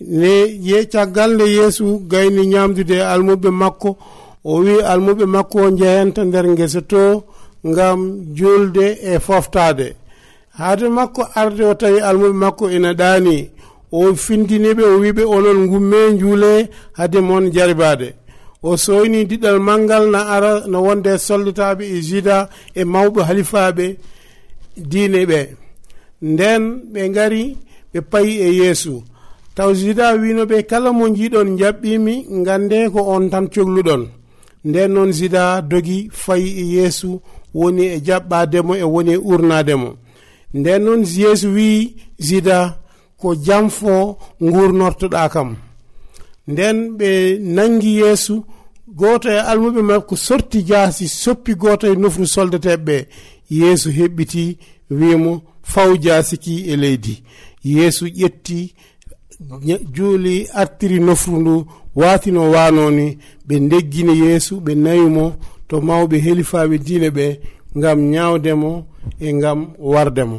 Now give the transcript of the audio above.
ne ye caggal nde yeesu gayni ñamdude almuɓe makko o wi almuɓe makko o jeyanta nder ngesa to ngam julde e foftade. Haade makko arde o tawi almuɓe makko ina ɗaani o findiniɓe o wiɓe onon gumme juule haade moon jaribade o soyni diɗal malngal na ara no wonde sollitaɓe e juda e mawɓe halifaɓe diine ɓe nden ɓe gari ɓe payi e yeesu. taw juda wino ɓe kala mo jiɗon jaɓɓimi gande ko on tan cohluɗon nden noon juda dogi fayi e yeesu woni e jaɓɓademo e woni e urnademo. Nden noon yeesu wi juda ko jamfo gurnortoɗa kam. Nden ɓe nangi yeesu goto e almuɓe makko sorti jaasi soppi goto e nofru soldateɓeɓe yeesu heɓɓiti wimo faw jaasiki e leydi. Yeesu ƴetti juuli artiri nofru ndu watino wanoni ɓe deggini yeesu ɓe nayimo to mawɓe helifaɓe diine ɓe gam ñawdemo e gam wardemo